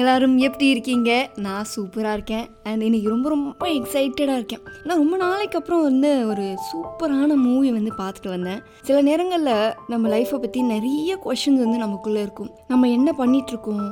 எல்லாரும் எப்படி இருக்கீங்க? நான் சூப்பராக இருக்கேன். அண்ட் இன்னைக்கு ரொம்ப ரொம்ப எக்ஸைட்டடாக இருக்கேன். நான் ரொம்ப நாளைக்கு அப்புறம் வந்து ஒரு சூப்பரான மூவி வந்து பார்த்துட்டு வந்தேன். சில நேரங்களில் நம்ம லைஃப்பை பற்றி நிறைய கொஷின்ஸ் வந்து நமக்குள்ளே இருக்கும். நம்ம என்ன பண்ணிகிட்ருக்கோம்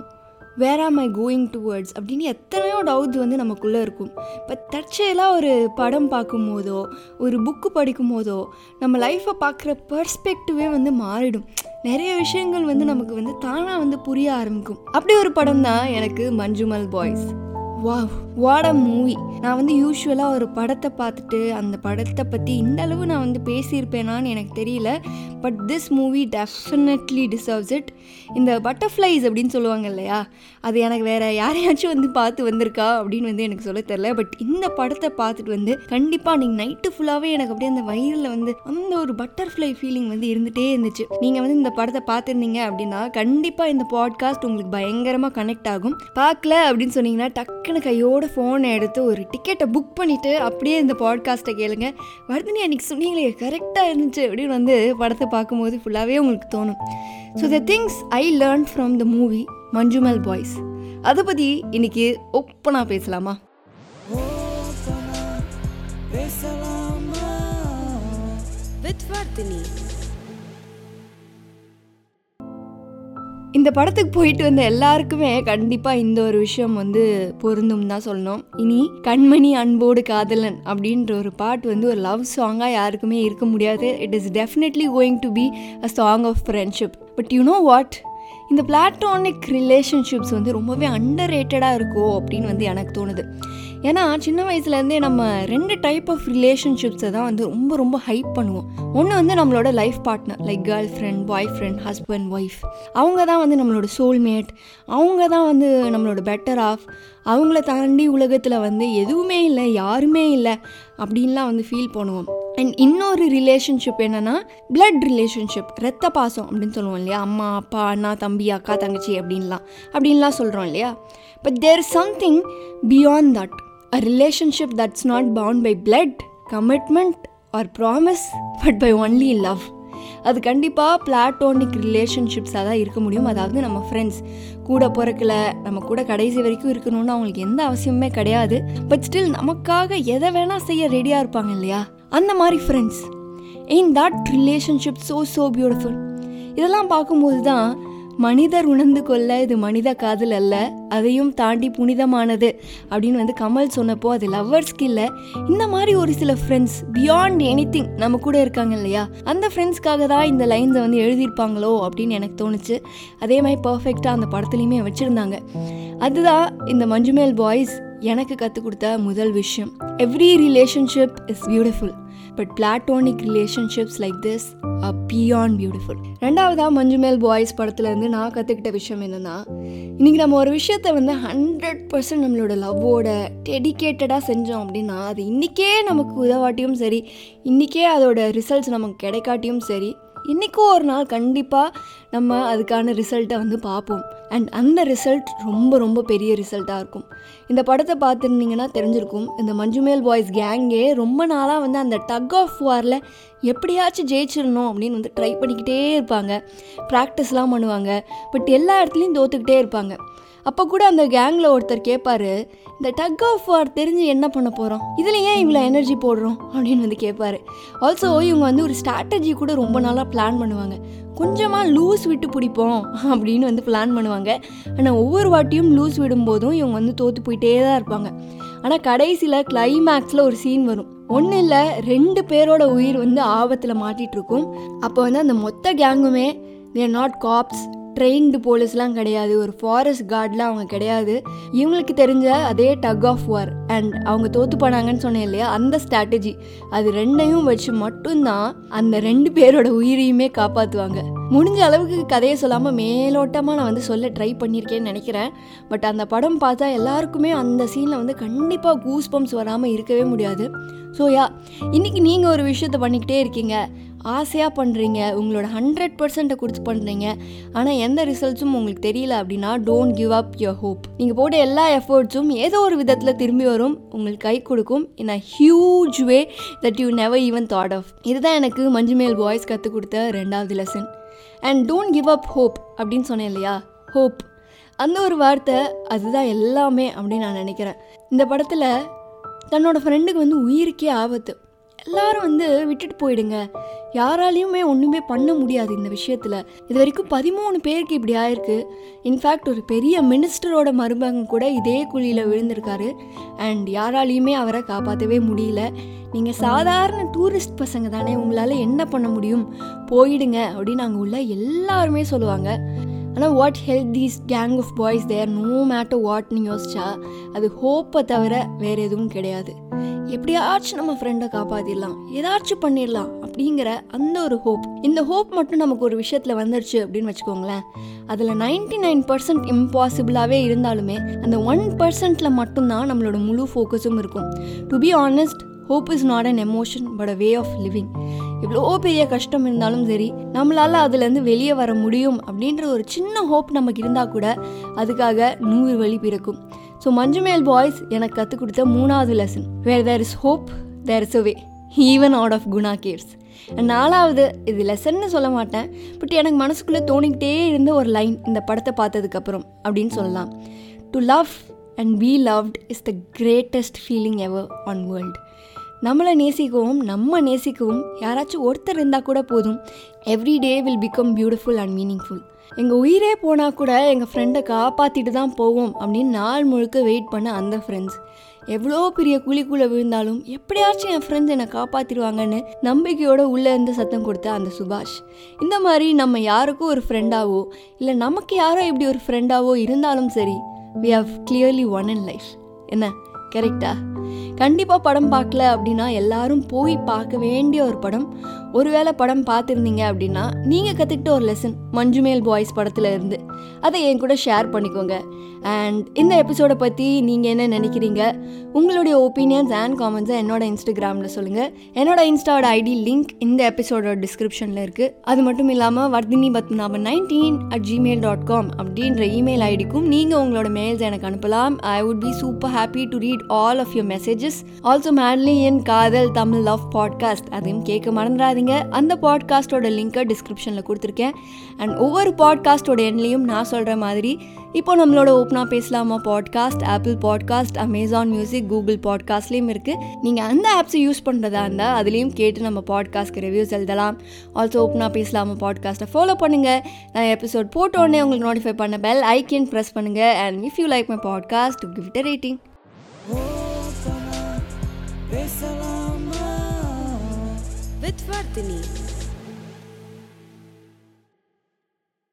வேர் ஆம் ஐ கோயிங் டுவர்ட்ஸ் அப்படின்னு எத்தனையோ டவுட்ஸ் வந்து நமக்குள்ளே இருக்கும். இப்போ தற்செயலாக ஒரு படம் பார்க்கும்போதோ ஒரு புக்கு படிக்கும் போதோ நம்ம லைஃப்பை பார்க்குற பர்ஸ்பெக்டிவே வந்து மாறிடும். நிறைய விஷயங்கள் வந்து நமக்கு வந்து தானாக வந்து புரிய ஆரம்பிக்கும். அப்படி ஒரு படம் தான் எனக்கு மஞ்சுமல் பாய்ஸ். வா வாட் அ மூவி. நான் வந்து யூஸ்வலாக ஒரு படத்தை பார்த்துட்டு அந்த படத்தை பற்றி இந்த அளவு நான் வந்து பேசியிருப்பேனான்னு எனக்கு தெரியல. But this movie definitely deserves it இந்த பட்டர்ஃப்ளைஸ் அப்படின்னு சொல்லுவாங்க இல்லையா? அது எனக்கு வேறு யாரையாச்சும் வந்து பார்த்து வந்திருக்கா அப்படின்னு வந்து எனக்கு சொல்ல தெரில பட் இந்த படத்தை பார்த்துட்டு வந்து கண்டிப்பாக நீங்கள் நைட்டு ஃபுல்லாகவே எனக்கு அப்படியே அந்த வயிறில் வந்து அந்த ஒரு பட்டர்ஃப்ளை ஃபீலிங் வந்து இருந்துகிட்டே இருந்துச்சு. நீங்கள் வந்து இந்த படத்தை பார்த்துருந்தீங்க அப்படின்னா கண்டிப்பாக இந்த பாட்காஸ்ட் உங்களுக்கு பயங்கரமாக கனெக்ட் ஆகும். பார்க்கல அப்படின்னு சொன்னீங்கன்னா டக்குன்னு கையோட ஃபோனை எடுத்து ஒரு டிக்கெட்டை புக் பண்ணிவிட்டு அப்படியே இந்த பாட்காஸ்ட்டை கேளுங்க. வர்தினி அன்றைக்கி சொன்னீங்களே கரெக்டாக இருந்துச்சு அப்படின்னு வந்து படத்தை பார்க்கும்போது ஃபுல்லாகவே உங்களுக்கு தோணும். So the things I learn from the movie Manjummel boys அதை பற்றி இன்னைக்கு ஒப்பனாக பேசலாமா? வித் வர்தினி. இந்த படத்துக்கு போயிட்டு வந்த எல்லாருக்குமே கண்டிப்பாக இந்த ஒரு விஷயம் வந்து பொருந்தும் தான் சொல்லணும். இனி கண்மணி அன்போடு காதலன் அப்படின்ற ஒரு பாட்டு வந்து ஒரு லவ் சாங்காக யாருக்குமே இருக்க முடியாது. It is definitely going to be a song of friendship but you know what இந்த பிளாட்டோனிக் ரிலேஷன்ஷிப்ஸ் வந்து ரொம்பவே அண்டர் ரேட்டடாக இருக்கோ அப்படின்னு வந்து எனக்கு தோணுது. ஏன்னா சின்ன வயசுலேருந்தே நம்ம ரெண்டு டைப் ஆஃப் ரிலேஷன்ஷிப்ஸை தான் வந்து ரொம்ப ரொம்ப ஹைப் பண்ணுவோம். ஒன்று வந்து நம்மளோட life partner like girlfriend boyfriend husband wife அவங்க தான் வந்து நம்மளோட சோல்மேட் அவங்க தான் வந்து நம்மளோட பெட்டர் ஆஃப் அவங்கள தாண்டி உலகத்தில் வந்து எதுவுமே இல்லை யாருமே இல்லை அப்படின்லாம் வந்து ஃபீல் பண்ணுவோம். அண்ட் இன்னொரு ரிலேஷன்ஷிப் என்னென்னா பிளட் ரிலேஷன்ஷிப் ரத்த பாசம் அப்படின்னு சொல்லுவோம் இல்லையா? அம்மா அப்பா அண்ணா தம்பி அக்கா தங்கச்சி அப்படின்லாம். அப்படின்லாம் சொல்கிறோம் இல்லையா? But there is something beyond that a relationship that's not bound by blood commitment or promise but by only love அது கண்டிப்பாக பிளாட்டோனிக் ரிலேஷன்ஷிப்ஸாக தான் இருக்க முடியும். அதாவது நம்ம ஃப்ரெண்ட்ஸ் கூட பிறக்கல நம்ம கூட கடைசி வரைக்கும் இருக்கணும்னு அவங்களுக்கு எந்த அவசியமுமே கிடையாது. பட் ஸ்டில் நமக்காக எதை வேணால் செய்ய ரெடியாக இருப்பாங்க இல்லையா? அந்த மாதிரி friends in that relationship so so beautiful இதெல்லாம் பார்க்கும்போது தான் மனிதர் உணர்ந்து கொள்ள இது மனித காதல் அல்ல அதையும் தாண்டி புனிதமானது அப்படின்னு வந்து கமல் சொன்னப்போ அது லவ்வர்ஸ்க்கு இல்லை. இந்த மாதிரி ஒரு சில ஃப்ரெண்ட்ஸ் பியாண்ட் எனி திங் நம்ம கூட இருக்காங்க இல்லையா? அந்த ஃப்ரெண்ட்ஸ்க்காக தான் இந்த லைன்ஸை வந்து எழுதியிருப்பாங்களோ அப்படின்னு எனக்கு தோணுச்சு. அதே மாதிரி பர்ஃபெக்டாக அந்த படத்துலையுமே வச்சுருந்தாங்க. அதுதான் இந்த மஞ்சுமேல் பாய்ஸ் எனக்கு கற்றுக் கொடுத்த முதல் விஷயம். Every relationship is beautiful but platonic relationships like this are beyond beautiful ரெண்டாவதாக மஞ்சுமேல் பாய்ஸ் படத்துலேருந்து நான் கற்றுக்கிட்ட விஷயம் என்னென்னா இன்றைக்கி நம்ம ஒரு விஷயத்த வந்து ஹண்ட்ரட் பர்சன்ட் நம்மளோட லவ்வோட டெடிக்கேட்டடாக செஞ்சோம் அப்படின்னா அது இன்றைக்கே நமக்கு உதவாட்டியும் சரி இன்றைக்கே அதோட ரிசல்ட்ஸ் நமக்கு கிடைக்காட்டியும் சரி இன்றைக்கும் ஒரு நாள் கண்டிப்பாக நம்ம அதுக்கான ரிசல்ட்டை வந்து பார்ப்போம். அண்ட் அந்த ரிசல்ட் ரொம்ப ரொம்ப பெரிய ரிசல்ட்டாக இருக்கும். இந்த படத்தை பார்த்துருந்தீங்கன்னா தெரிஞ்சிருக்கும். இந்த மஞ்சுமேல் பாய்ஸ் கேங்கே ரொம்ப நாளாக வந்து அந்த டக் ஆஃப் வாரில் எப்படியாச்சும் ஜெயிச்சிடணும் அப்படின்னு வந்து ட்ரை பண்ணிக்கிட்டே இருப்பாங்க. ப்ராக்டிஸ்லாம் பண்ணுவாங்க. பட் எல்லா இடத்துலையும் தோத்துக்கிட்டே இருப்பாங்க. அப்போ கூட அந்த கேங்கில் ஒருத்தர் கேட்பார் இந்த டக் ஆஃப் வார் தெரிஞ்சு என்ன பண்ண போகிறோம் இதில் ஏன் இவ்வளோ எனர்ஜி போடுறோம்? அப்படின்னு வந்து கேட்பாரு ஆல்சோ இவங்க வந்து ஒரு ஸ்ட்ராட்டஜி கூட ரொம்ப நாளாக பிளான் பண்ணுவாங்க. கொஞ்சமாக லூஸ் விட்டு பிடிப்போம் அப்படின்னு வந்து பிளான் பண்ணுவாங்க. ஆனால் ஒவ்வொரு வாட்டியும் லூஸ் விடும்போதும் இவங்க வந்து தோற்று போயிட்டே தான் இருப்பாங்க. ஆனால் கடைசியில் கிளைமேக்ஸில் ஒரு சீன் வரும். ஒன்றும் இல்லை ரெண்டு பேரோட உயிர் வந்து ஆபத்தில் மாட்டிகிட்டு இருக்கும். அப்போ வந்து அந்த மொத்த கேங்குமே தேர் நாட் காப்ஸ் ட்ரெயின்டு போலீஸ்லாம் கிடையாது ஒரு ஃபாரஸ்ட் கார்ட்லாம் அவங்க கிடையாது. இவங்களுக்கு தெரிஞ்ச அதே டக் ஆஃப் வார் அண்ட் அவங்க தோத்து போனாங்கன்னு சொன்னேன் இல்லையா அந்த ஸ்ட்ராட்டஜி அது ரெண்டையும் வச்சு மட்டும்தான் அந்த ரெண்டு பேரோட உயிரையுமே காப்பாற்றுவாங்க முடிஞ்ச அளவுக்கு கதையை சொல்லாமல் மேலோட்டமாக நான் வந்து சொல்ல ட்ரை பண்ணியிருக்கேன்னு நினைக்கிறேன். பட் அந்த படம் பார்த்தா எல்லாருக்குமே அந்த சீனில் வந்து கண்டிப்பாக கூஸ் பம்ப்ஸ் வராமல் இருக்கவே முடியாது. ஸோ யா இன்றைக்கி நீங்கள் ஒரு விஷயத்த பண்ணிக்கிட்டே இருக்கீங்க. ஆசையாக பண்ணுறீங்க உங்களோட ஹண்ட்ரட் பர்சன்ட்டை கொடுத்து பண்ணுறீங்க ஆனால் எந்த ரிசல்ட்ஸும் உங்களுக்கு தெரியல அப்படின்னா don't give up your hope நீங்கள் போட்ட எல்லா எஃபர்ட்ஸும் ஏதோ ஒரு விதத்தில் திரும்பி வரும். உங்களுக்கு கை கொடுக்கும் in a huge way that you never even thought of இதுதான் எனக்கு மஞ்சுமேல் பாய்ஸ் கற்றுக் கொடுத்த ரெண்டாவது lesson and don't give up hope அப்படின்னு சொன்னேன் இல்லையா? ஹோப் அந்த ஒரு வார்த்தை அதுதான் எல்லாமே அப்படின்னு நான் நினைக்கிறேன். இந்த படத்தில் தன்னோட ஃப்ரெண்டுக்கு வந்து உயிருக்கே ஆபத்து. எல்லாரும் வந்து விட்டுட்டு போயிடுங்க. யாராலையுமே ஒன்றுமே பண்ண முடியாது இந்த விஷயத்தில். இது வரைக்கும் பதிமூணு பேருக்கு இப்படி ஆயிருக்கு. இன்ஃபேக்ட் ஒரு பெரிய மினிஸ்டரோட மருமகன் கூட இதே குழியில் விழுந்திருக்காரு. அண்ட் யாராலையுமே அவரை காப்பாற்றவே முடியல. நீங்கள் சாதாரண டூரிஸ்ட் பசங்க தானே உங்களால் என்ன பண்ண முடியும்? போயிடுங்க அப்படின்னு அங்கே உள்ள எல்லாருமே சொல்லுவாங்க. ஆனால் what help these gang of boys there no matter வாட்னு யோசிச்சா அது ஹோப்பை தவிர வேறு எதுவும் கிடையாது. எப்படியாச்சும் நம்ம ஃப்ரெண்டை காப்பாற்றிடலாம் ஏதாச்சும் பண்ணிடலாம் அப்படிங்கிற அந்த ஒரு ஹோப் இந்த ஹோப் மட்டும் நமக்கு ஒரு விஷயத்தில் வந்துருச்சு அப்படின்னு வச்சுக்கோங்களேன். அதில் நைன்டி நைன் பர்சன்ட் இம்பாசிபிளாகவே இருந்தாலுமே அந்த ஒன் பர்சன்ட்டில் மட்டும்தான் நம்மளோட முழு ஃபோக்கஸும் இருக்கும். To be honest hope is not an emotion but a way of living எவ்வளோ பெரிய கஷ்டம் இருந்தாலும் சரி நம்மளால் அதுலேருந்து வெளியே வர முடியும் அப்படின்ற ஒரு சின்ன ஹோப் நமக்கு இருந்தால் கூட அதுக்காக நூறு வழி பிறக்கும். ஸோ மஞ்சுமேல் பாய்ஸ் எனக்கு கற்றுக் கொடுத்த மூணாவது lesson where there is hope there is a way even out of Guna caves நாலாவது இது லெசன்னு சொல்ல மாட்டேன் பட் எனக்கு மனசுக்குள்ளே தோணிக்கிட்டே இருந்த ஒரு லைன் இந்த படத்தை பார்த்ததுக்கப்புறம் அப்படின்னு சொல்லலாம். To love and be loved is the greatest feeling ever on world நம்மளை நேசிக்கவும் நம்ம நேசிக்கவும் யாராச்சும் ஒருத்தர் இருந்தால் கூட போதும். Every day will become beautiful and meaningful எங்கள் உயிரே போனால் கூட எங்கள் ஃப்ரெண்டை காப்பாற்றிட்டு தான் போவோம் அப்படின்னு நாள் முழுக்க வெயிட் பண்ண அந்த ஃப்ரெண்ட்ஸ் எவ்வளோ பெரிய குழிக்குள்ளே விழுந்தாலும் எப்படியாச்சும் என் ஃப்ரெண்ட்ஸ் என்னை காப்பாற்றிடுவாங்கன்னு நம்பிக்கையோடு உள்ளே இருந்து சத்தம் கொடுத்த அந்த சுபாஷ். இந்த மாதிரி நம்ம யாருக்கும் ஒரு ஃப்ரெண்டாவோ இல்லை நமக்கு யாரோ இப்படி ஒரு ஃப்ரெண்டாவோ இருந்தாலும் சரி we have clearly one in life என்ன? கரெக்டா கண்டிப்பாக படம் பார்க்கல அப்படின்னா எல்லாரும் போய் பார்க்க வேண்டிய ஒரு படம். ஒருவேளை படம் பார்த்துருந்தீங்க அப்படின்னா நீங்கள் கற்றுக்கிட்ட ஒரு லெசன் மஞ்சுமேல் பாய்ஸ் படத்தில் இருந்து. அதை என் கூட ஷேர் பண்ணிக்கோங்க. அண்ட் இந்த எபிசோடை பற்றி நீங்கள் என்ன நினைக்கிறீங்க? உங்களுடைய ஒப்பீனியன்ஸ் அண்ட் காமெண்ட்ஸை என்னோட இன்ஸ்டாகிராமில் சொல்லுங்கள் என்னோட இன்ஸ்டாவோட ஐடி லிங்க் இந்த எபிசோடோட டிஸ்கிரிப்ஷனில் இருக்குது அது மட்டும் இல்லாமல் Vardhini Padmanabhan nineteen at gmail dot com அப்படின்ற இமெயில் ஐடிக்கும் நீங்கள் உங்களோட மெயில்ஸ் எனக்கு அனுப்பலாம். I would be super happy to read all of your messages also madly என் காதல் தமிழ் லவ் பாட்காஸ்ட் அதையும் கேட்க மறந்துடாதீங்க. அந்த பாட்காஸ்ட்டோட லிங்க்கை டிஸ்கிரிப்ஷனில் கொடுத்துருக்கேன். அண்ட் ஒவ்வொரு பாட்காஸ்ட்டோட எண்ணிலையும் நான் சொல்கிற மாதிரி இப்போ நம்மளோட ஓப்பனா பேசலாமா podcast Apple podcast Amazon music Google பாட்காஸ்ட்லேயும் இருக்குது நீங்கள் அந்த ஆப்ஸை யூஸ் பண்ணுறதா இருந்தால் அதுலேயும் கேட்டு நம்ம பாட்காஸ்ட்க்கு ரிவ்யூஸ் எழுதலாம். ஆல்சோ ஓப்பனா பேசலாமா பாட்காஸ்ட்டை ஃபாலோ பண்ணுங்கள் நான் எபிசோட் போட்டோடனே உங்களுக்கு நோட்டிஃபை பண்ண பெல் ஐக்கேன் ப்ரெஸ் பண்ணுங்கள் and if you like my podcast gift rating بسلامة بتفرتني